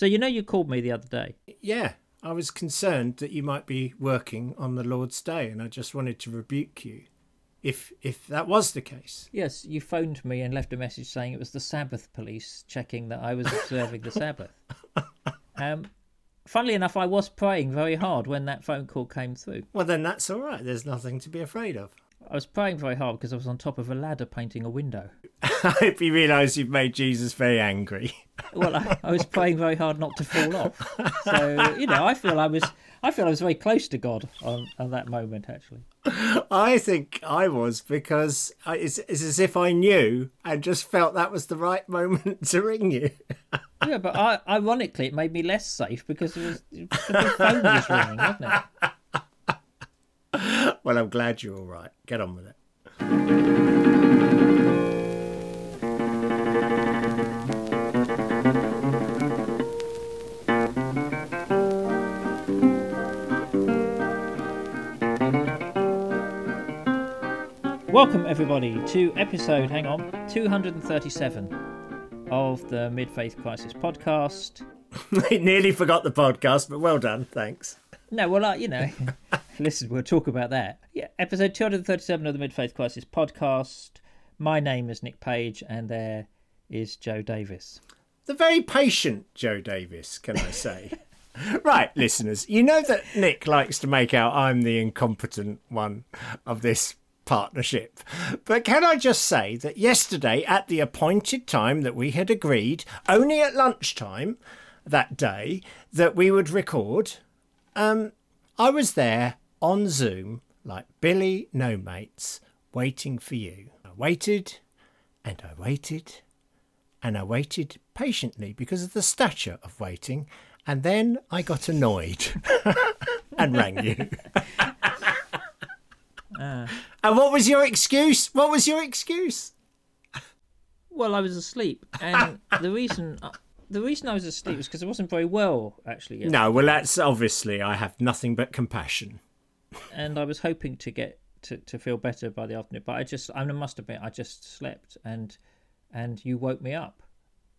So you know you called me the other day. Yeah, I was concerned that you might be working on the Lord's Day, and I just wanted to rebuke you, if if that was the case. Yes, you phoned me and left a message saying it was the Sabbath police checking that I was observing the Sabbath. Um, funnily enough, I was praying very hard when that phone call came through. Well, then that's all right. There's nothing to be afraid of. I was praying very hard because I was on top of a ladder painting a window. I hope you realise you've made Jesus very angry. Well, I, I was praying very hard not to fall off. So you know, I feel I was, I feel I was very close to God on, on that moment. Actually, I think I was because I, it's, it's as if I knew and just felt that was the right moment to ring you. yeah, but I, ironically, it made me less safe because it was the phone was ringing, wasn't it? well, I'm glad you're all right. Get on with it. Welcome everybody to episode, hang on, 237 of the Mid Faith Crisis podcast. I nearly forgot the podcast, but well done. Thanks. No, well, uh, you know, listen, we'll talk about that. Yeah, episode 237 of the Mid Faith Crisis podcast. My name is Nick Page, and there is Joe Davis. The very patient Joe Davis, can I say? right, listeners, you know that Nick likes to make out I'm the incompetent one of this partnership. But can I just say that yesterday, at the appointed time that we had agreed, only at lunchtime that day, that we would record, um, I was there on Zoom like Billy No Mates, waiting for you. I waited and I waited and I waited patiently because of the stature of waiting, and then I got annoyed and rang you. Uh, And what was your excuse? What was your excuse? well, I was asleep, and the reason uh, the reason I was asleep was because I wasn't very well actually, yet. No, well, that's obviously I have nothing but compassion. and I was hoping to get to, to feel better by the afternoon, but I just I must admit I just slept, and and you woke me up.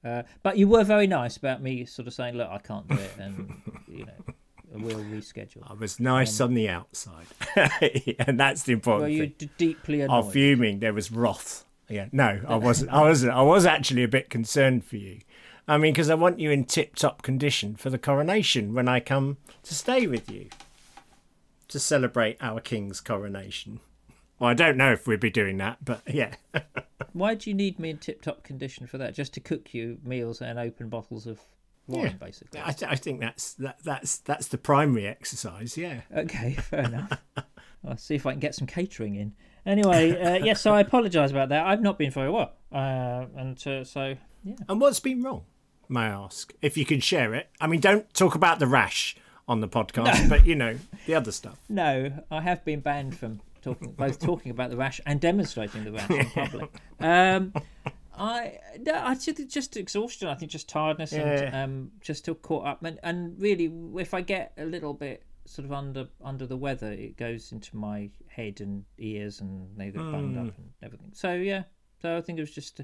Uh, but you were very nice about me, sort of saying, "Look, I can't do it," and you know, we'll reschedule. Oh, I was nice um, on the outside, and that's the important Were you thing. d- deeply Oh, annoyed? fuming. There was wrath. Yeah, no, I wasn't. I wasn't. I was actually a bit concerned for you. I mean, because I want you in tip-top condition for the coronation when I come to stay with you to celebrate our king's coronation. Well, I don't know if we'd be doing that, but yeah. Why do you need me in tip-top condition for that? Just to cook you meals and open bottles of wine, Yeah. basically. I, th- I think that's that, that's that's the primary exercise. Yeah. Okay, fair enough. I'll see if I can get some catering in. Anyway, uh, yes, so I apologise about that. I've not been very well, uh, and uh, so yeah. And what's been wrong? May I ask if you can share it? I mean, don't talk about the rash on the podcast, but you know the other stuff. No, I have been banned from talking, both talking about the rash and demonstrating the rash in public. Um, I, no, I just, just exhaustion. I think just tiredness and um, just still caught up. And, and really, if I get a little bit sort of under under the weather, it goes into my head and ears, and they get bunged up and everything. So yeah, so I think it was just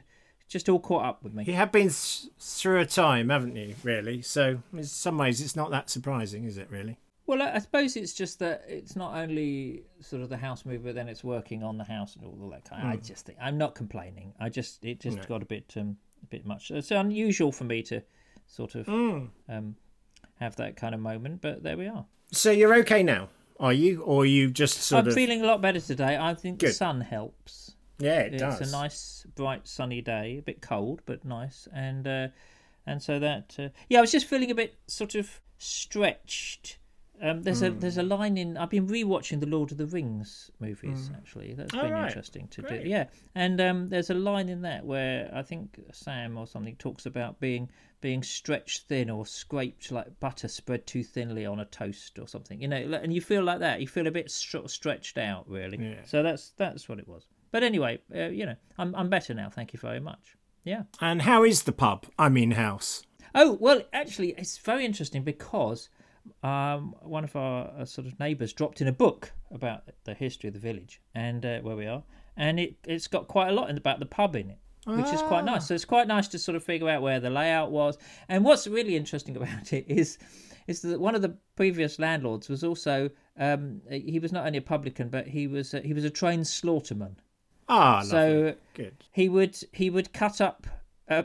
just all caught up with me. You have been through a time, haven't you? Really. So in some ways, it's not that surprising, is it? Really. Well, I suppose it's just that it's not only sort of the house move, but then it's working on the house and all that kind. I just think I'm not complaining. I just it just got a bit um a bit much. It's unusual for me to sort of um have that kind of moment, but there we are. So you're okay now, are you, or you just sort I'm of? feeling a lot better today. I think the sun helps. yeah, it It's does. It's a nice, bright, sunny day. A bit cold, but nice, and uh, and so that uh, yeah, I was just feeling a bit sort of stretched. Um, there's a Hmm. there's a line in. I've been rewatching the Lord of the Rings movies. Actually, That's been right. interesting to Great. do. Yeah, and um, there's a line in that where I think Sam or something talks about being being stretched thin or scraped like butter spread too thinly on a toast or something. You know, and you feel like that. You feel a bit sort of stretched out, really. Yeah. So that's that's what it was. But anyway, uh, you know, I'm I'm better now. Thank you very much. Yeah. And how is the pub? I mean, house. Oh well, actually, it's very interesting because um, one of our uh, sort of neighbours dropped in a book about the history of the village and uh, where we are, and it it's got quite a lot in about the pub in it. which is quite nice. So it's quite nice to sort of figure out where the layout was. And what's really interesting about it is is that one of the previous landlords was also um, he was not only a publican but he was he was a trained slaughterman. Ah, so lovely. good. He would he would cut up uh,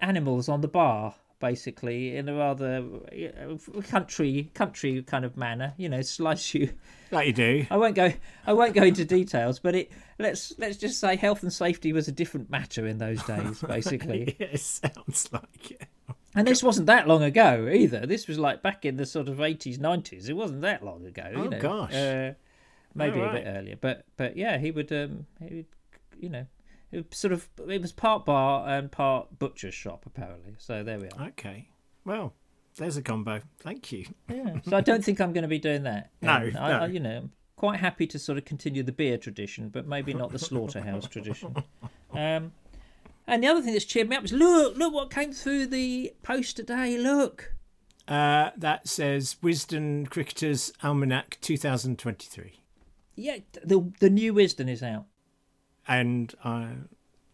animals on the bar basically in a rather uh, country country kind of manner. You know, slice you. Like you do. I won't go. I won't go into details, but it let's let's just say health and safety was a different matter in those days, basically. it sounds like it. And this wasn't that long ago either. This was like back in the sort of eighties, nineties. It wasn't that long ago. Oh you know. gosh. Uh, maybe All a bit earlier, but but yeah, he would um he would you know. It was sort of it was part bar and part butcher's shop apparently. So there we are. Okay. Well, there's a combo. Thank you. Yeah. So I don't think I'm going to be doing that. No, I, no. I, you know, I'm quite happy to sort of continue the beer tradition, but maybe not the slaughterhouse tradition. Um, and the other thing that's cheered me up is look, look what came through the post today. Look, Uh, that says Wisden Cricketers Almanack 2023. yeah, the the new Wisden is out. And uh,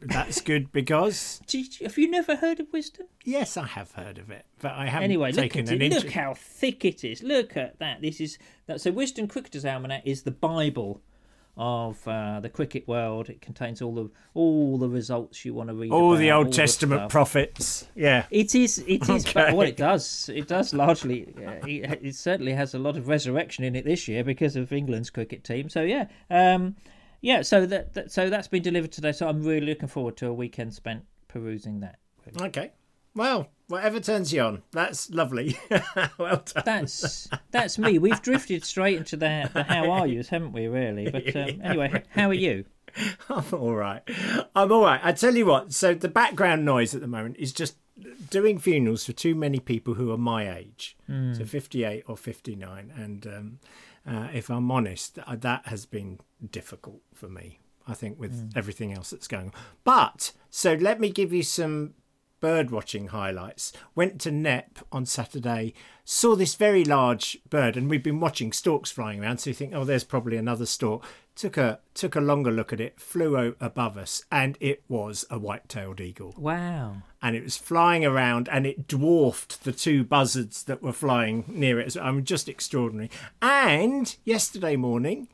that's good because, you- have you never heard of Wisden? yes, I have heard of it, but I haven't Anyway, look taken at an it. Look how thick it is. Look at that. This is that. So, Wisden Cricketers Almanack is the Bible of uh, the cricket world. It contains all the all the results you want to read. All the about, Old Testament stuff. prophets. Yeah. It is. It is. Okay. But what it does, it does largely. Uh, it, it certainly has a lot of resurrection in it this year because of England's cricket team. So yeah, um, yeah. So that, that so that's been delivered today. So I'm really looking forward to a weekend spent perusing that. Okay. Well, whatever turns you on. That's lovely. well done. That's that's me. We've drifted straight into the, the how are yous, haven't we? Really. But um, anyway, how are you? I'm all right. I'm all right. I tell you what. So the background noise at the moment is just doing funerals for too many people who are my age, so 58 or 59. And um, uh, if I'm honest, uh, that has been difficult for me. I think with everything else that's going on. But so let me give you some bird watching highlights. Went to Knepp on Saturday, saw this very large bird, and we've been watching storks flying around. So you think, oh, there's probably another stork. Took a took a longer look at it, flew o- above us, and it was a white-tailed eagle. Wow. And it was flying around, and it dwarfed the two buzzards that were flying near it. I mean, just extraordinary. And yesterday morning,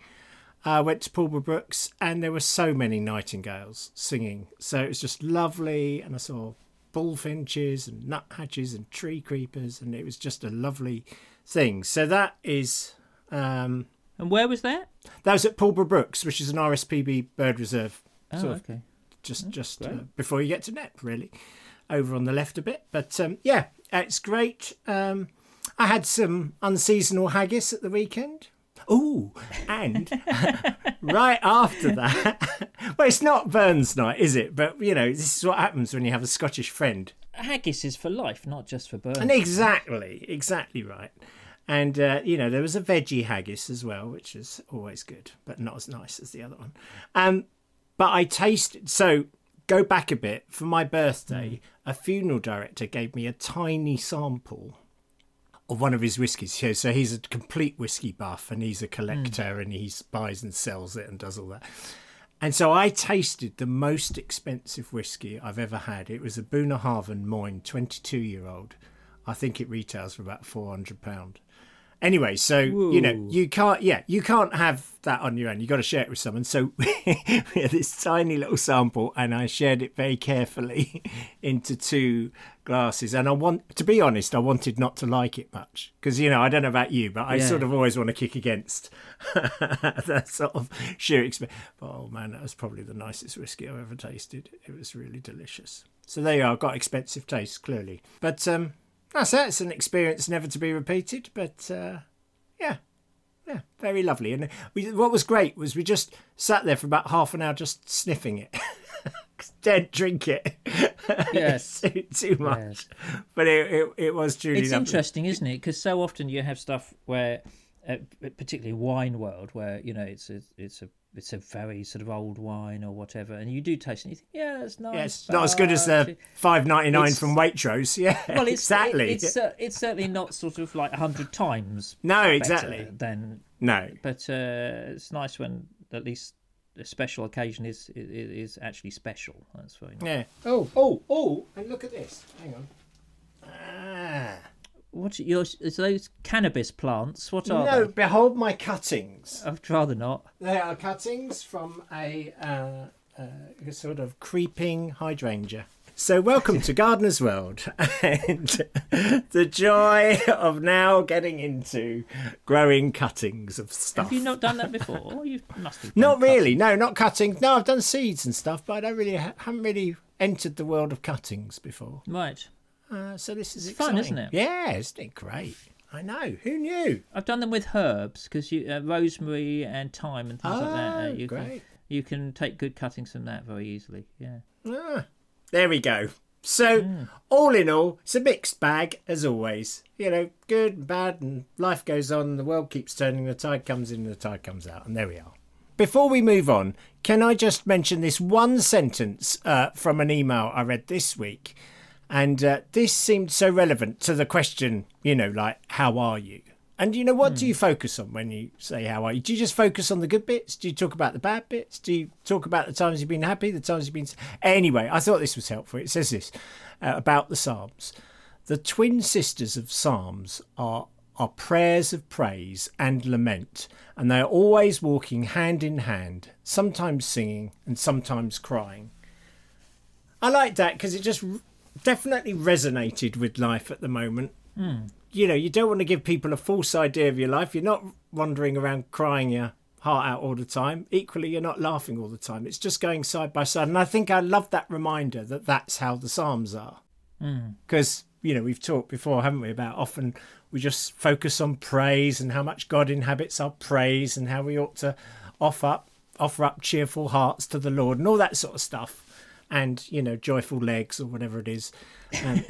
I went to Pulborough Brooks, and there were so many nightingales singing. So it was just lovely, and I saw bullfinches and nuthatches and tree creepers, and it was just a lovely thing. So that is um, And where was that? that was at Pulborough Brooks, which is an RSPB bird reserve, Oh, sort of okay. just just uh, before you get to Knepp, really, over on the left a bit. But um, yeah, it's great. Um, I had some unseasonal haggis at the weekend. Ooh, and right after that, well, it's not Burns night, is it? But you know, this is what happens when you have a Scottish friend. Haggis is for life, not just for Burns. And exactly, exactly right. And uh, you know, there was a veggie haggis as well, which is always good, but not as nice as the other one. Um, but I tasted. So go back a bit. For my birthday, a funeral director gave me a tiny sample of one of his whiskies. So, so he's a complete whiskey buff, and he's a collector, and he buys and sells it and does all that. And so I tasted the most expensive whiskey I've ever had. It was a Bunnahabhain Moine 22 year old. I think it retails for about £400. Anyway, so you know you can't, yeah, you can't have that on your own. You got to share it with someone. So we had this tiny little sample, and I shared it very carefully into two glasses. And I want, to be honest, I wanted not to like it much because you know I don't know about you, but I Yeah. sort of always want to kick against that sort of sheer experience. But oh man, that was probably the nicest whiskey I've ever tasted. It was really delicious. So there you are. Got expensive taste clearly, but um, that's it. It's an experience never to be repeated. But uh, yeah, yeah, very lovely. And we, what was great was we just sat there for about half an hour just sniffing it. Don't drink it. Yes. too, too much. Yes. But it, it, it was truly It's lovely. interesting, isn't it? Because so often you have stuff where, uh, particularly wine world, where you know it's a it's a it's a very sort of old wine or whatever, and you do taste it, and you think, yeah, that's nice. Yeah, it's not as good as the five ninety nine from Waitrose. Yeah, Well, it's, exactly. it- it's uh, it's certainly not sort of like a hundred times no, exactly. Then No, But uh, it's nice when at least a special occasion is is, is actually special. That's very nice. Yeah. Oh, oh, oh! And look at this. Hang on. Ah. What are your is those cannabis plants? What are they? No, they? behold my cuttings. I'd rather not. They are cuttings from a, uh, uh, a sort of creeping hydrangea. So, welcome to Gardener's World and the joy of now getting into growing cuttings of stuff. Have you not done that before? You must have. Not really. No, not cuttings. No, I've done seeds and stuff, but I don't really ha- haven't really entered the world of cuttings before. Right. Uh, so this is It's fun, isn't it? Yeah, isn't it great? I know. Who knew? I've done them with herbs because you uh, rosemary and thyme and things like that. Uh, Oh, you can great. you can take good cuttings from that very easily. Yeah. Ah, there we go. So, Hmm. all in all, it's a mixed bag as always. You know, good and bad, and life goes on. The world keeps turning. The tide comes in, the tide comes out, and there we are. Before we move on, can I just mention this one sentence uh, from an email I read this week? And uh, this seemed so relevant to the question, you know, like, how are you? And, you know, what do you focus on when you say, how are you? Do you just focus on the good bits? Do you talk about the bad bits? Do you talk about the times you've been happy, the times you've been. Anyway, I thought this was helpful. It says this uh, about the Psalms The twin sisters of Psalms are, are prayers of praise and lament, and they are always walking hand in hand, sometimes singing and sometimes crying. I like that because it just definitely resonated with life at the moment. Hmm. You know, you don't want to give people a false idea of your life. You're not wandering around crying your heart out all the time. Equally, you're not laughing all the time. It's just going side by side. And I think I love that reminder that that's how the Psalms are. Hmm. Because, you know, we've talked before, haven't we, about often we just focus on praise and how much God inhabits our praise and how we ought to offer up, offer up cheerful hearts to the Lord and all that sort of stuff. And, you know, joyful legs or whatever it is. Um,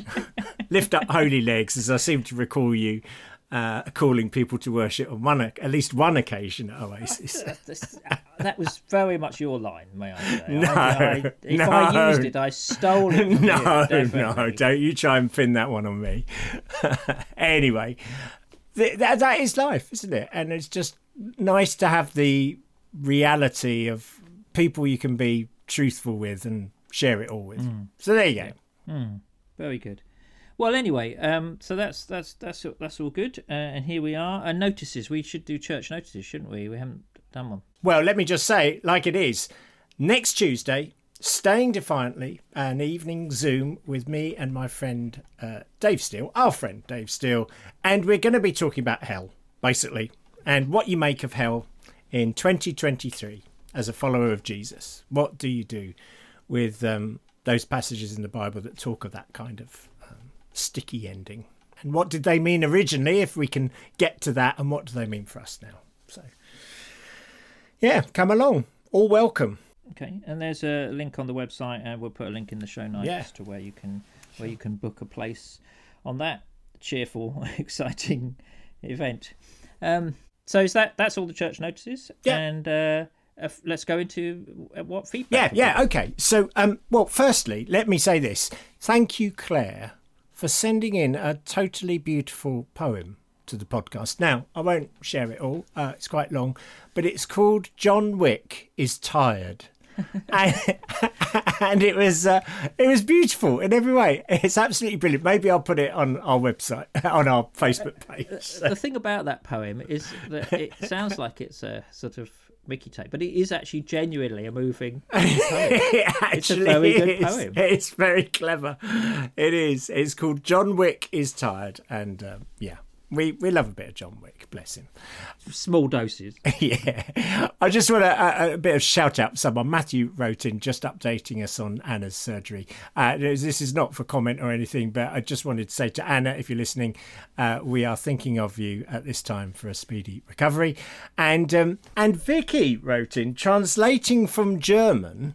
lift up holy legs, as I seem to recall you uh, calling people to worship on one, at least one occasion at Oasis. That was very much your line, may I say? No, I, I, if no. I used it, I stole it. From you, no, no, don't you try and pin that one on me. anyway, th- that, that is life, isn't it? And it's just nice to have the reality of people you can be truthful with and share it all with. Mm. So there you go. Very good. Well, anyway, um, so that's that's that's that's all good, uh, and here we are. And notices. We should do church notices, shouldn't we? We haven't done one. Well, let me just say, like it is, next Tuesday, Staying Defiantly, an evening Zoom with me and my friend uh, Dave Steele, our friend Dave Steele, and we're going to be talking about hell, basically, and what you make of hell in 2023 as a follower of Jesus. What do you do with um, those passages in the Bible that talk of that kind of um, sticky ending? And what did they mean originally, if we can get to that, and what do they mean for us now? So yeah, come along. All welcome. Okay, and there's a link on the website, and we'll put a link in the show notes Yeah. to where you can where you can book a place on that cheerful, exciting event. Um, so is that that's all the church notices? Yeah. And uh, if- let's go into uh, what feedback. Yeah, yeah, okay. So, um, well, firstly, let me say this. Thank you, Claire, for sending in a totally beautiful poem to the podcast. Now, I won't share it all. Uh, it's quite long, but it's called "John Wick is Tired." and, and it was uh, it was beautiful in every way. It's absolutely brilliant. Maybe I'll put it on our website, on our Facebook page. The thing about that poem is that it sounds like it's a sort of Mickey tape, but it is actually genuinely a moving poem. it actually very good poem. It's very clever. It is. It's called John Wick is Tired, and um, yeah, we we love a bit of John Wick. Bless him. Small doses. yeah, I just want a, a, a bit of shout out. Someone Matthew wrote in just updating us on Anna's surgery. Uh, this is not for comment or anything, but I just wanted to say to Anna, if you're listening, uh, we are thinking of you at this time for a speedy recovery. And um, and Vicky wrote in translating from German.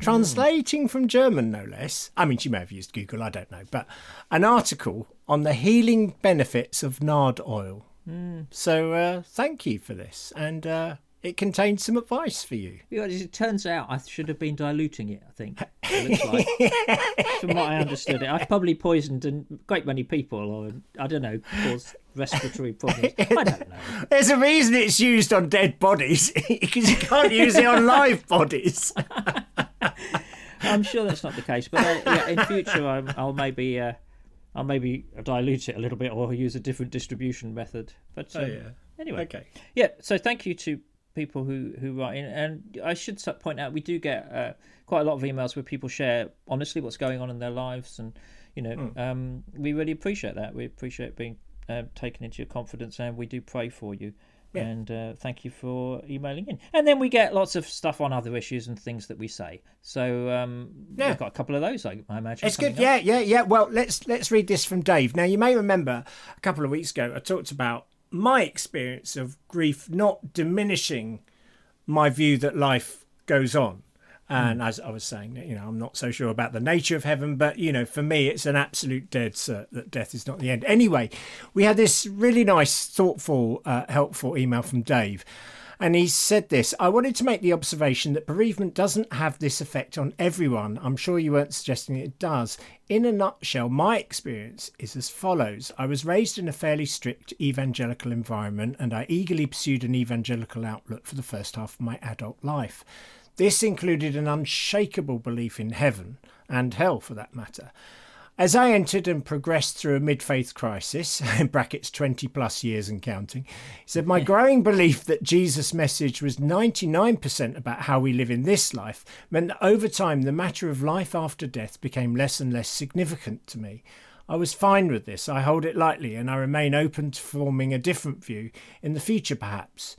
Translating from German, no less. I mean, she may have used Google, I don't know, but an article on the healing benefits of nard oil. So uh, thank you for this, and uh, it contains some advice for you. Yeah, It turns out I should have been diluting it. I think it looks like, from what I understood it, I've probably poisoned a great many people, or I don't know, caused respiratory problems. I don't know. There's a reason it's used on dead bodies because you can't use it on live bodies. I'm sure that's not the case, but uh, yeah, in future I'll, I'll maybe uh, I'll maybe dilute it a little bit or use a different distribution method. But um, Oh, yeah. anyway, Okay. yeah. So thank you to people who who write in, and I should point out we do get uh, quite a lot of emails where people share honestly what's going on in their lives, and you know Hmm. um, we really appreciate that. We appreciate being uh, taken into your confidence, and we do pray for you. Yeah. And uh, thank you for emailing in. And then we get lots of stuff on other issues and things that we say. So um, Yeah. we've got a couple of those, I, I imagine. It's good. up. Yeah, yeah, yeah. Well, let's let's read this from Dave. Now, you may remember a couple of weeks ago I talked about my experience of grief not diminishing my view that life goes on. And as I was saying, you know, I'm not so sure about the nature of heaven, but you know, for me, it's an absolute dead cert that death is not the end. Anyway, we had this really nice, thoughtful, uh, helpful email from Dave. And he said this I wanted to make the observation that bereavement doesn't have this effect on everyone. I'm sure you weren't suggesting it does. In a nutshell, my experience is as follows I was raised in a fairly strict evangelical environment, and I eagerly pursued an evangelical outlook for the first half of my adult life. This included an unshakable belief in heaven and hell, for that matter. As I entered and progressed through a mid faith crisis, in brackets 20 plus years and counting, he said, My growing belief that Jesus' message was 99% about how we live in this life meant that over time the matter of life after death became less and less significant to me. I was fine with this, I hold it lightly, and I remain open to forming a different view in the future, perhaps.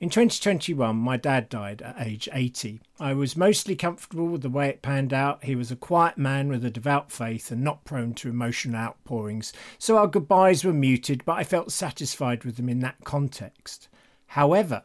In 2021, my dad died at age 80. I was mostly comfortable with the way it panned out. He was a quiet man with a devout faith and not prone to emotional outpourings, so our goodbyes were muted, but I felt satisfied with them in that context. However,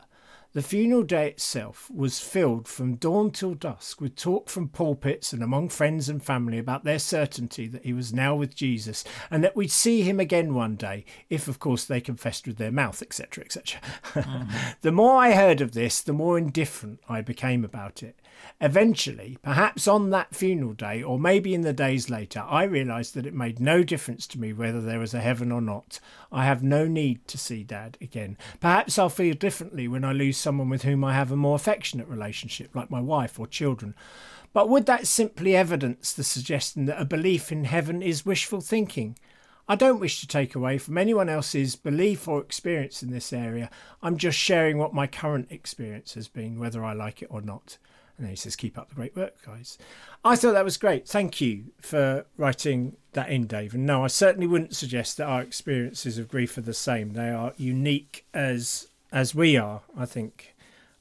the funeral day itself was filled from dawn till dusk with talk from pulpits and among friends and family about their certainty that he was now with Jesus and that we'd see him again one day, if of course they confessed with their mouth, etc., etc. Mm. the more I heard of this, the more indifferent I became about it. Eventually, perhaps on that funeral day, or maybe in the days later, I realised that it made no difference to me whether there was a heaven or not. I have no need to see Dad again. Perhaps I'll feel differently when I lose someone with whom I have a more affectionate relationship, like my wife or children. But would that simply evidence the suggestion that a belief in heaven is wishful thinking? I don't wish to take away from anyone else's belief or experience in this area. I'm just sharing what my current experience has been, whether I like it or not. And then he says, Keep up the great work, guys. I thought that was great. Thank you for writing that in, Dave. And no, I certainly wouldn't suggest that our experiences of grief are the same. They are unique as as we are, I think.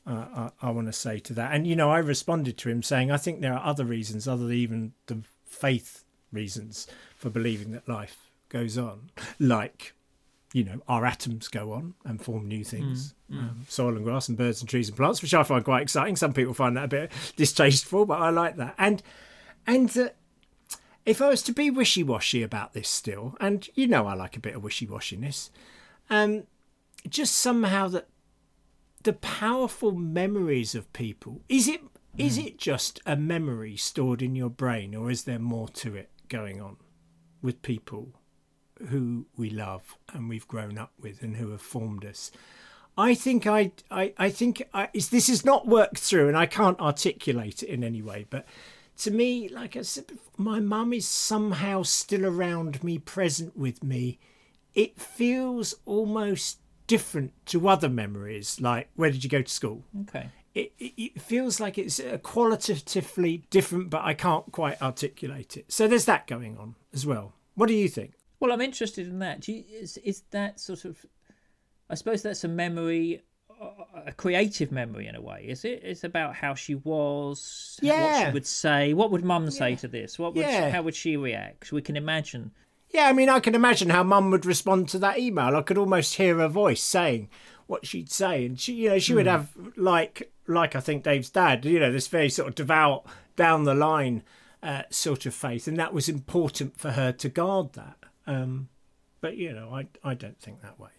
Uh, I, I want to say to that. And, you know, I responded to him saying, I think there are other reasons other than even the faith reasons for believing that life goes on, like you know, our atoms go on and form new things. Um, soil and grass and birds and trees and plants, which I find quite exciting. Some people find that a bit distasteful, but I like that. And and uh, if I was to be wishy washy about this still, and you know I like a bit of wishy washiness, um, just somehow that the powerful memories of people is it is it just a memory stored in your brain, or is there more to it going on with people who we love and we've grown up with and who have formed us. I think I, I, I think I, this is not worked through, and I can't articulate it in any way. But to me, like I said, before, my mum is somehow still around me, present with me. It feels almost different to other memories, like where did you go to school? Okay. It, it, it feels like it's qualitatively different, but I can't quite articulate it. So there's that going on as well. What do you think? Well, I'm interested in that. Do you, is is that sort of? I suppose that's a memory, a creative memory in a way. Is it? It's about how she was, yeah. what she would say. What would Mum say to this? What would? Yeah. How would she react? We can imagine. Yeah, I mean, I can imagine how Mum would respond to that email. I could almost hear her voice saying what she'd say, and she, you know, she would have like, like I think Dave's dad, you know, this very sort of devout, down the line uh, sort of faith, and that was important for her to guard that. Um, but you know, I, I don't think that way.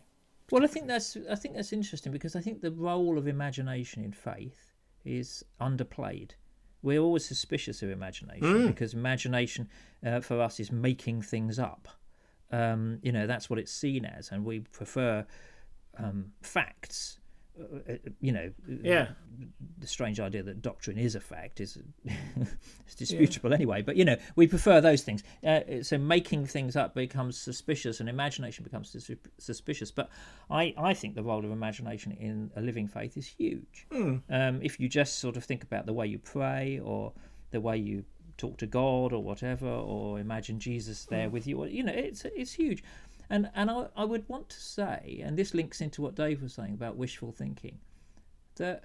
Well, I think that's I think that's interesting because I think the role of imagination in faith is underplayed. We're always suspicious of imagination because imagination uh, for us is making things up. Um, you know, that's what it's seen as, and we prefer um, facts. Uh, uh you know, yeah. The strange idea that doctrine is a fact is it's disputable yeah. anyway. But you know, we prefer those things. Uh, so making things up becomes suspicious, and imagination becomes sus- suspicious. But I, I think the role of imagination in a living faith is huge. Mm. Um, if you just sort of think about the way you pray or the way you talk to God or whatever, or imagine Jesus there mm. with you. You know, it's it's huge. And and I, I would want to say, and this links into what Dave was saying about wishful thinking, that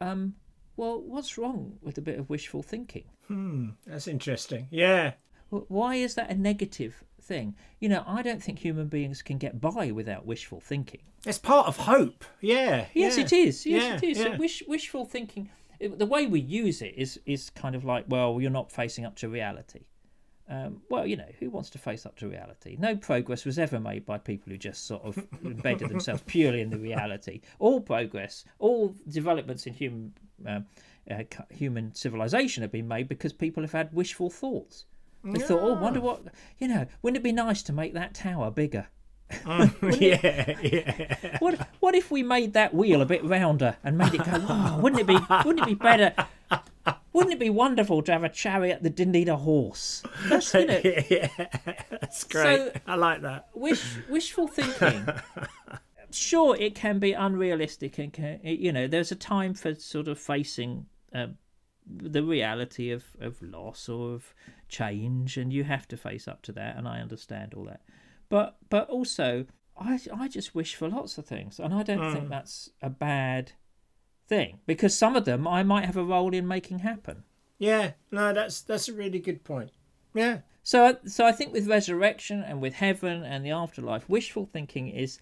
um, well, what's wrong with a bit of wishful thinking? Hmm, that's interesting. Yeah. Why is that a negative thing? You know, I don't think human beings can get by without wishful thinking. It's part of hope. Yeah. Yes, yeah. it is. Yes, yeah, it is. Yeah. So wish, wishful thinking the way we use it is is kind of like, well, you're not facing up to reality. Um, well, you know, who wants to face up to reality? No progress was ever made by people who just sort of embedded themselves purely in the reality. All progress, all developments in human um, uh, human civilization have been made because people have had wishful thoughts. They thought, oh, wonder what, you know, wouldn't it be nice to make that tower bigger? yeah, yeah. What what if we made that wheel a bit rounder and made it go? Oh, wouldn't it be? Wouldn't it be better? Wouldn't it be wonderful to have a chariot that didn't need a horse? That's you know, yeah, that's great. So, I like that. Wish wishful thinking. sure, it can be unrealistic, and can, you know, there's a time for sort of facing uh, the reality of of loss or of change, and you have to face up to that. And I understand all that. But but also, I I just wish for lots of things, and I don't mm. think that's a bad thing because some of them I might have a role in making happen. Yeah, no, that's that's a really good point. Yeah. So so I think with resurrection and with heaven and the afterlife, wishful thinking is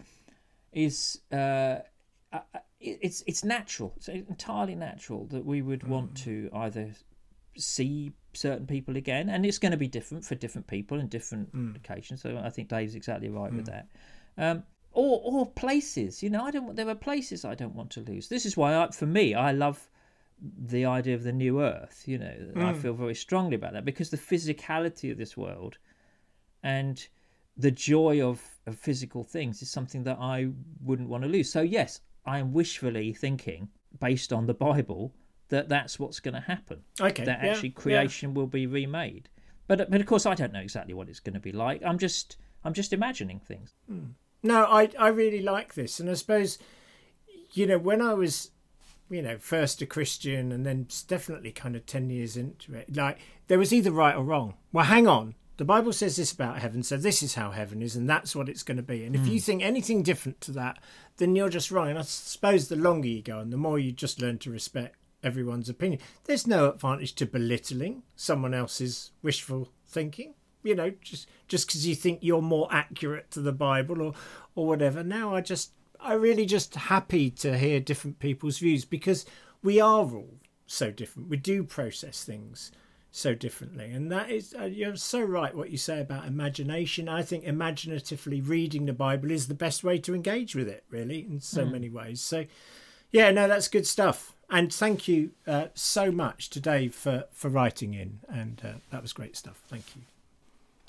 is uh, uh it's it's natural. It's entirely natural that we would want mm. to either see certain people again, and it's going to be different for different people and different mm. occasions. So I think Dave's exactly right mm. with that. Um, or or places, you know, I don't. There are places I don't want to lose. This is why, I, for me, I love the idea of the new Earth. You know, mm. I feel very strongly about that because the physicality of this world and the joy of, of physical things is something that I wouldn't want to lose. So yes, I am wishfully thinking, based on the Bible, that that's what's going to happen. Okay. That actually yeah, creation yeah. will be remade. But but of course I don't know exactly what it's going to be like. I'm just I'm just imagining things. Mm. No, I I really like this, and I suppose you know when I was you know first a Christian and then definitely kind of ten years into it, like there was either right or wrong. Well, hang on. The Bible says this about heaven, so this is how heaven is, and that's what it's going to be. And if mm. you think anything different to that, then you're just wrong. And I suppose the longer you go and the more you just learn to respect everyone's opinion. There's no advantage to belittling someone else's wishful thinking. You know, just just because you think you're more accurate to the Bible or or whatever. Now I just I really just happy to hear different people's views because we are all so different. We do process things so differently, and that is uh, you're so right what you say about imagination. I think imaginatively reading the Bible is the best way to engage with it, really, in so mm. many ways. So, yeah, no, that's good stuff. And thank you uh, so much today for, for writing in. And uh, that was great stuff. Thank you.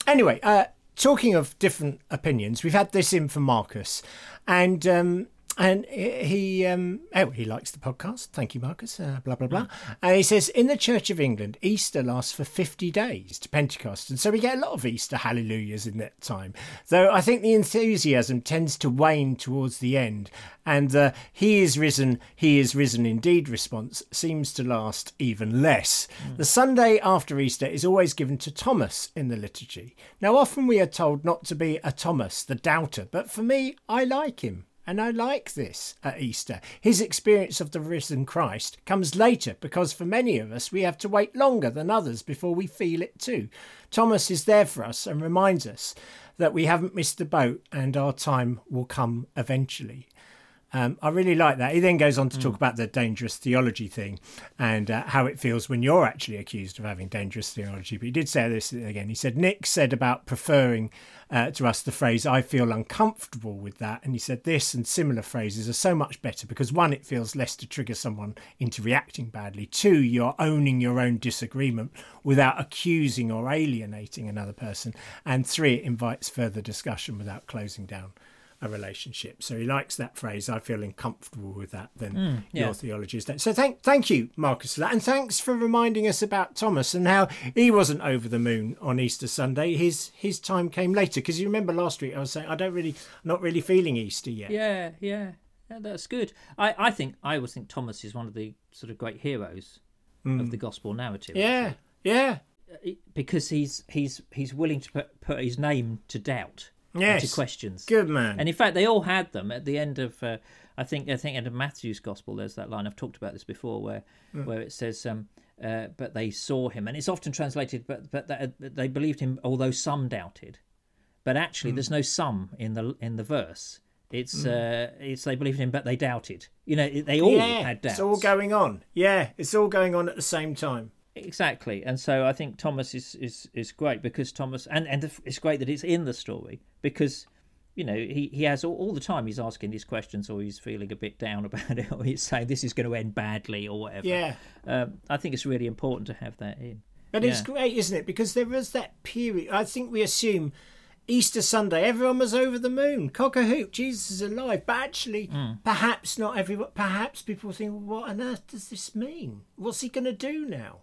Anyway, uh, talking of different opinions, we've had this in from Marcus. And um, and he um, oh he likes the podcast. Thank you, Marcus. Uh, blah blah blah. Mm. And he says in the Church of England, Easter lasts for fifty days to Pentecost, and so we get a lot of Easter hallelujahs in that time. Though I think the enthusiasm tends to wane towards the end, and the "He is risen, He is risen indeed" response seems to last even less. Mm. The Sunday after Easter is always given to Thomas in the liturgy. Now, often we are told not to be a Thomas, the doubter, but for me, I like him. And I like this at Easter. His experience of the risen Christ comes later because for many of us, we have to wait longer than others before we feel it too. Thomas is there for us and reminds us that we haven't missed the boat and our time will come eventually. Um, I really like that. He then goes on to talk about the dangerous theology thing and uh, how it feels when you're actually accused of having dangerous theology. But he did say this again. He said, Nick said about preferring uh, to us the phrase, I feel uncomfortable with that. And he said, this and similar phrases are so much better because one, it feels less to trigger someone into reacting badly. Two, you're owning your own disagreement without accusing or alienating another person. And three, it invites further discussion without closing down a relationship. So he likes that phrase. I feel uncomfortable with that. Then mm, yeah. your theology is that. So thank thank you, Marcus, for that, and thanks for reminding us about Thomas and how he wasn't over the moon on Easter Sunday. His his time came later because you remember last week I was saying I don't really not really feeling Easter yet. Yeah, yeah, yeah that's good. I I think I always think Thomas is one of the sort of great heroes mm. of the gospel narrative. Yeah, yeah. Uh, because he's he's he's willing to put, put his name to doubt yes. into questions. Good man. And in fact, they all had them at the end of. Uh, I think I think in Matthew's gospel, there's that line I've talked about this before, where mm. where it says, um, uh, "But they saw him," and it's often translated, "But but that, they believed him, although some doubted." But actually, mm. there's no some in the in the verse. It's mm. uh, it's they believed him, but they doubted. You know, they all yeah, had doubts. It's all going on. Yeah, it's all going on at the same time. Exactly, and so I think Thomas is is, is great because Thomas, and and it's great that it's in the story because you know he, he has all, all the time he's asking these questions or he's feeling a bit down about it or he's saying this is going to end badly or whatever. Yeah, um, I think it's really important to have that in. But yeah. it's great, isn't it? Because there was that period. I think we assume Easter Sunday, everyone was over the moon. Cock a hoop, Jesus is alive. But actually, mm. perhaps not everyone. Perhaps people think, well, what on earth does this mean? What's he going to do now?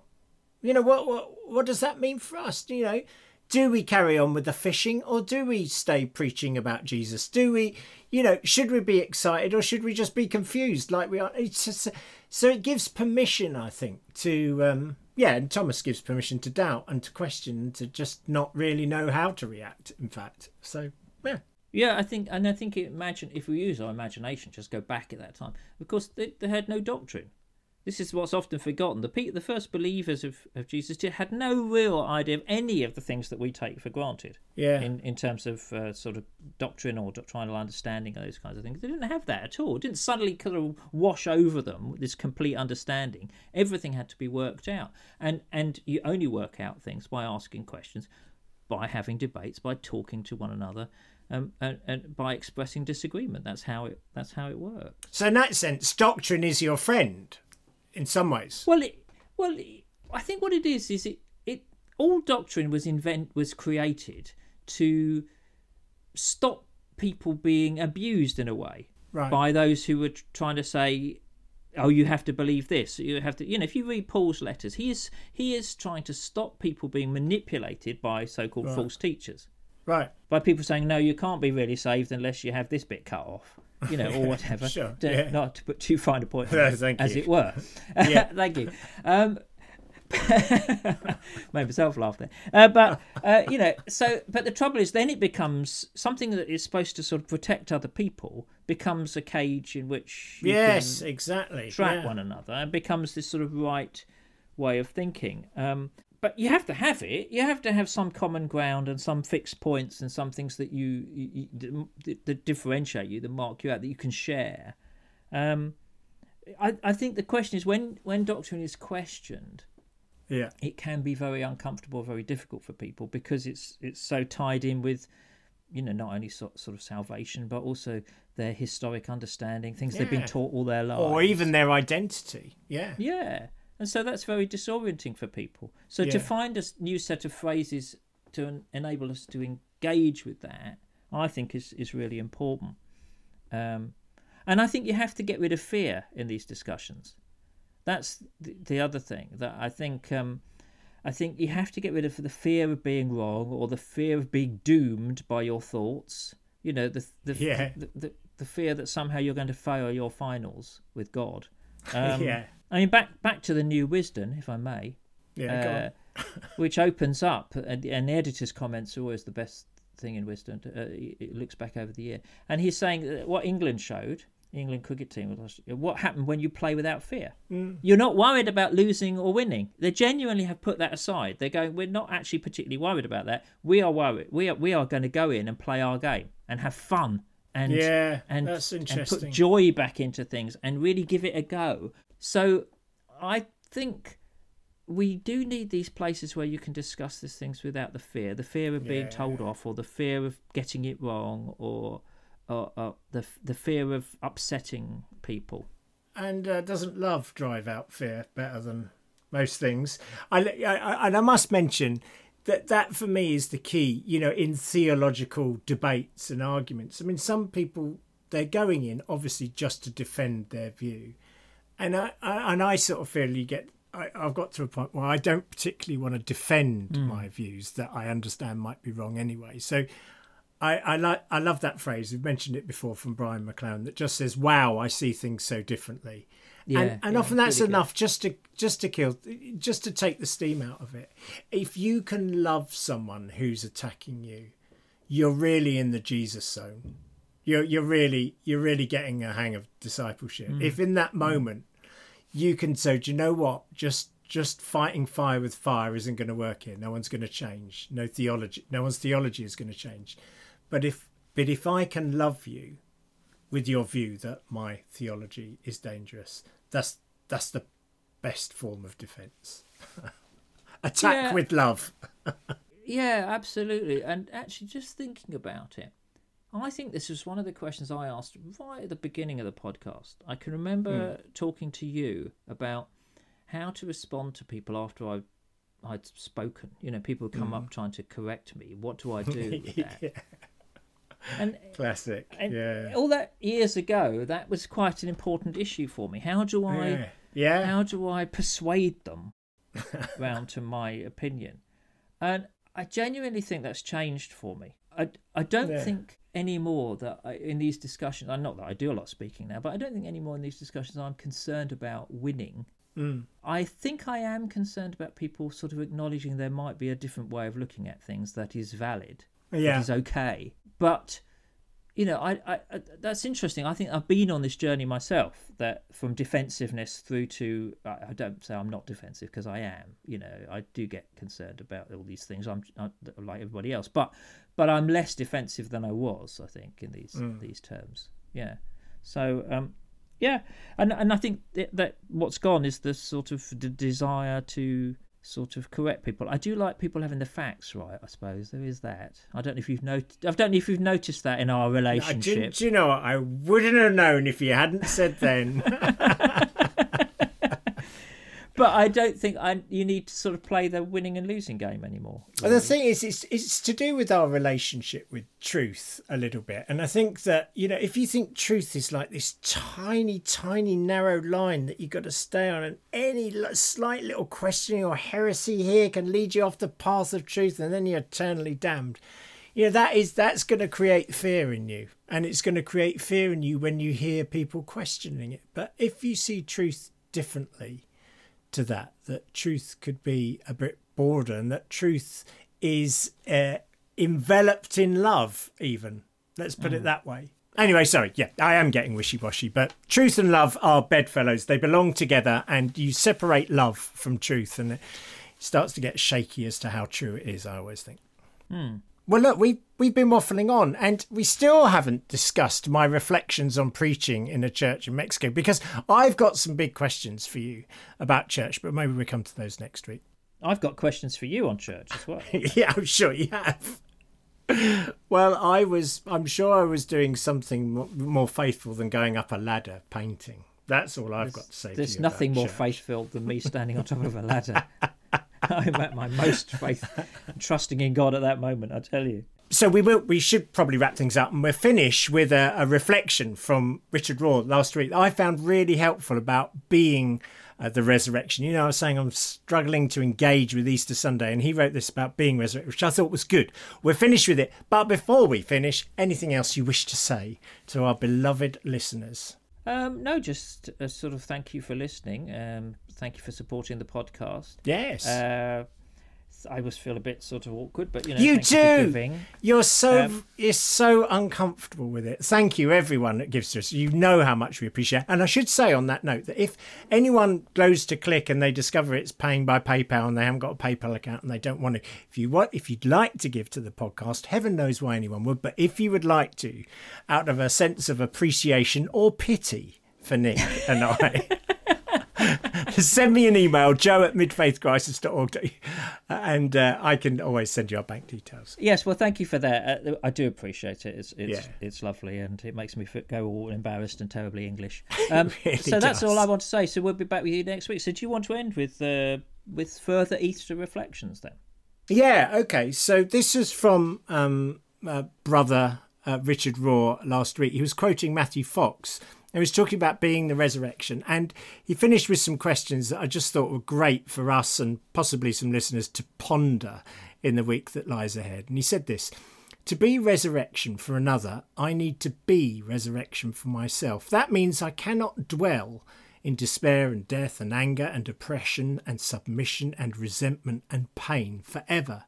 You know, what, what, what does that mean for us? You know, do we carry on with the fishing or do we stay preaching about Jesus? Do we, you know, should we be excited or should we just be confused like we are? It's just, so it gives permission, I think, to, um, yeah, and Thomas gives permission to doubt and to question and to just not really know how to react, in fact. So, yeah. Yeah, I think, and I think imagine if we use our imagination, just go back at that time. Of course, they, they had no doctrine. This is what's often forgotten. The the first believers of, of Jesus had no real idea of any of the things that we take for granted. Yeah. In in terms of uh, sort of doctrine or doctrinal understanding of those kinds of things, they didn't have that at all. It didn't suddenly kind of wash over them this complete understanding. Everything had to be worked out, and and you only work out things by asking questions, by having debates, by talking to one another. Um, and, and, by expressing disagreement. That's how it. That's how it works. So in that sense, doctrine is your friend in some ways. Well, it, well, I think what it is is it, it all doctrine was invent was created to stop people being abused in a way right. by those who were trying to say oh you have to believe this you have to you know if you read paul's letters he is he is trying to stop people being manipulated by so-called right. false teachers right by people saying no you can't be really saved unless you have this bit cut off you know, or whatever. sure. To, yeah. Not to put too fine a point, no, as you. it were. Yeah. thank you. Um, made myself laugh there. Uh, but uh, you know, so but the trouble is, then it becomes something that is supposed to sort of protect other people becomes a cage in which yes, exactly trap yeah. one another, and becomes this sort of right way of thinking. Um, but you have to have it. You have to have some common ground and some fixed points and some things that you, you, you that differentiate you, that mark you out, that you can share. Um, I, I think the question is when when doctrine is questioned, yeah, it can be very uncomfortable, very difficult for people because it's it's so tied in with, you know, not only sort sort of salvation but also their historic understanding, things yeah. they've been taught all their lives, or even their identity. Yeah, yeah. And so that's very disorienting for people. So yeah. to find a new set of phrases to enable us to engage with that, I think is, is really important. Um, and I think you have to get rid of fear in these discussions. That's the, the other thing that I think. Um, I think you have to get rid of the fear of being wrong or the fear of being doomed by your thoughts. You know, the the, yeah. the, the, the fear that somehow you're going to fail your finals with God. Um, yeah. I mean, back back to the new Wisden, if I may. Yeah, uh, which opens up, and, and the editor's comments are always the best thing in Wisden. Uh, it looks back over the year, and he's saying that what England showed, England cricket team, what happened when you play without fear. Mm. You're not worried about losing or winning. They genuinely have put that aside. They're going, we're not actually particularly worried about that. We are worried. We are we are going to go in and play our game and have fun and yeah, and, that's and interesting. put joy back into things and really give it a go. So I think we do need these places where you can discuss these things without the fear, the fear of being Yeah. told off, or the fear of getting it wrong, or, or, or the the fear of upsetting people. and uh, doesn't love drive out fear better than most things. I, I, I- and I must mention that that for me is the key. You know, in theological debates and arguments. I mean, some people they're going in obviously just to defend their view, and I, I and I sort of feel you get. I, I've got to a point where I don't particularly want to defend my views that I understand might be wrong anyway. So I, I like I love that phrase. We've mentioned it before from Brian McLaren that just says, "Wow, I see things so differently." Yeah, and, and yeah, often that's really good. enough just to just to kill, just to take the steam out of it. If you can love someone who's attacking you, you're really in the Jesus zone. You're you're really you're really getting a hang of discipleship. Mm. If in that moment you can so "Do you know what? Just just fighting fire with fire isn't going to work here. No one's going to change. No theology. No one's theology is going to change." But if but if I can love you with your view that my theology is dangerous, that's that's the best form of defence. Attack Yeah. with love. Yeah, absolutely. And actually, just thinking about it, I think this was one of the questions I asked right at the beginning of the podcast. I can remember hmm. talking to you about how to respond to people after I. I'd spoken, you know, people come up hmm. trying to correct me. What do I do with that? Yeah, And Classic. And yeah. all that years ago, that was quite an important issue for me. How do I yeah. Yeah. how do I persuade them round to my opinion? And I genuinely think that's changed for me. I, I don't Yeah. think anymore that I, in these discussions, I'm not that I do a lot of speaking now, but I don't think anymore in these discussions I'm concerned about winning. Mm. I think I am concerned about people sort of acknowledging there might be a different way of looking at things that is valid Yeah. that is okay. But you know, I, I, I that's interesting. I think I've been on this journey myself. That from defensiveness through to I, I don't say I'm not defensive because I am. You know, I do get concerned about all these things. I'm, i like everybody else, but but I'm less defensive than I was. I think in these these terms. Yeah. So um, yeah, and and I think that, that what's gone is the sort of the desire to sort of correct people. I do like people having the facts right. I suppose there is that. I don't know if you've noticed. I don't know if you've noticed that in our I, do, relationship. do you know what? I wouldn't have known if you hadn't said then. But I don't think I you need to sort of play the winning and losing game anymore. Well, the thing is, it's it's to do with our relationship with truth a little bit, and I think that you know, if you think truth is like this tiny, tiny, narrow line that you've got to stay on, and any slight little questioning or heresy here can lead you off the path of truth, and then you're eternally damned. You know that is that's going to create fear in you, and it's going to create fear in you when you hear people questioning it. But if you see truth differently, to that that truth could be a bit broader and that truth is uh, enveloped in love even. Let's put it that way. Anyway sorry yeah i am getting wishy-washy but truth and love are bedfellows. They belong together and you separate love from truth and it starts to get shaky as to how true it is i always think well, look, we we've been waffling on, and we still haven't discussed my reflections on preaching in a church in Mexico because I've got some big questions for you about church, but maybe we come to those next week. I've got questions for you on church as well. yeah, I'm sure you have. Well, I was. I'm sure I was doing something more faithful than going up a ladder painting. That's all I've got to say. to There's you nothing more church. faith-filled than me standing on top of a ladder. I'm at my most faith, trusting in God at that moment. I tell you. so we will we should probably wrap things up and we'll finish with a, a reflection from Richard Rohr last week that i found really helpful about being uh, the resurrection you know i was saying i'm struggling to engage with easter sunday and he wrote this about being resurrected which i thought was good we're finished with it but before we finish anything else you wish to say to our beloved listeners Um, no, just a sort of thank you for listening. Um, thank you for supporting the podcast. yes Uh, I always feel a bit sort of awkward, but you know, You do. giving. You're so Um, you're so uncomfortable with it. Thank you, everyone that gives to us. You know how much we appreciate. And I should say on that note that if anyone goes to click and they discover it's paying by PayPal and they haven't got a PayPal account and they don't want to, if you want, if you'd like to give to the podcast, heaven knows why anyone would. But if you would like to, out of a sense of appreciation or pity for Nick and I. send me an email, joe at midfaithcrisis.org, and uh, I can always send you our bank details. Yes, well, thank you for that. Uh, I do appreciate it. It's it's Yeah. it's lovely, and it makes me go all embarrassed and terribly English. Um, really so that's does. all I want to say. So we'll be back with you next week. So do you want to end with uh, with further Easter reflections then? Yeah, okay. So this is from um, uh, brother uh, Richard Rohr last week. He was quoting Matthew Fox. He was talking about being the resurrection, and he finished with some questions that I just thought were great for us and possibly some listeners to ponder in the week that lies ahead. And he said this To be resurrection for another, I need to be resurrection for myself. That means I cannot dwell in despair and death and anger and oppression and submission and resentment and pain forever.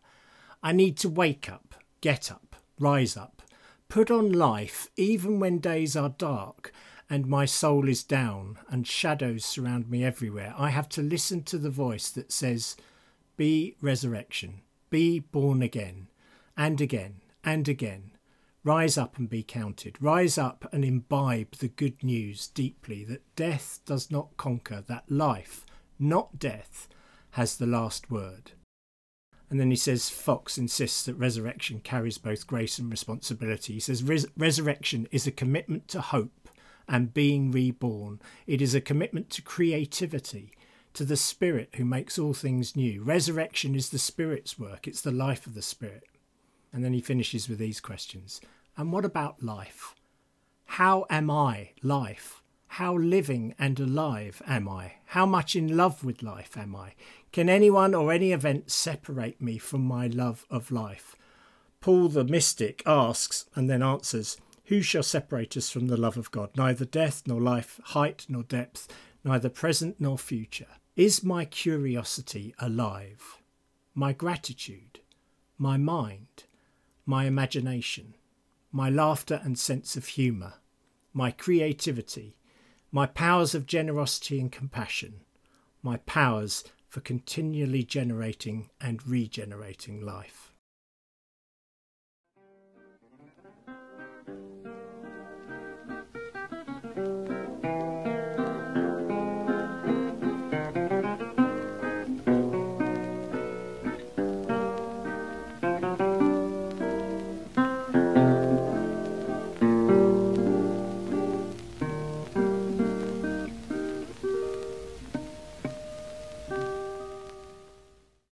I need to wake up, get up, rise up, put on life even when days are dark and my soul is down and shadows surround me everywhere. I have to listen to the voice that says, Be resurrection, be born again, and again, and again. Rise up and be counted. Rise up and imbibe the good news deeply that death does not conquer, that life, not death, has the last word. And then he says Fox insists that resurrection carries both grace and responsibility. He says Res- resurrection is a commitment to hope and being reborn. It is a commitment to creativity, to the Spirit who makes all things new. Resurrection is the Spirit's work, it's the life of the Spirit. And then he finishes with these questions And what about life? How am I life? How living and alive am I? How much in love with life am I? Can anyone or any event separate me from my love of life? Paul the mystic asks and then answers Who shall separate us from the love of God? Neither death nor life, height nor depth, neither present nor future. Is my curiosity alive? My gratitude? My mind? My imagination? My laughter and sense of humour? My creativity? My powers of generosity and compassion? My powers for continually generating and regenerating life?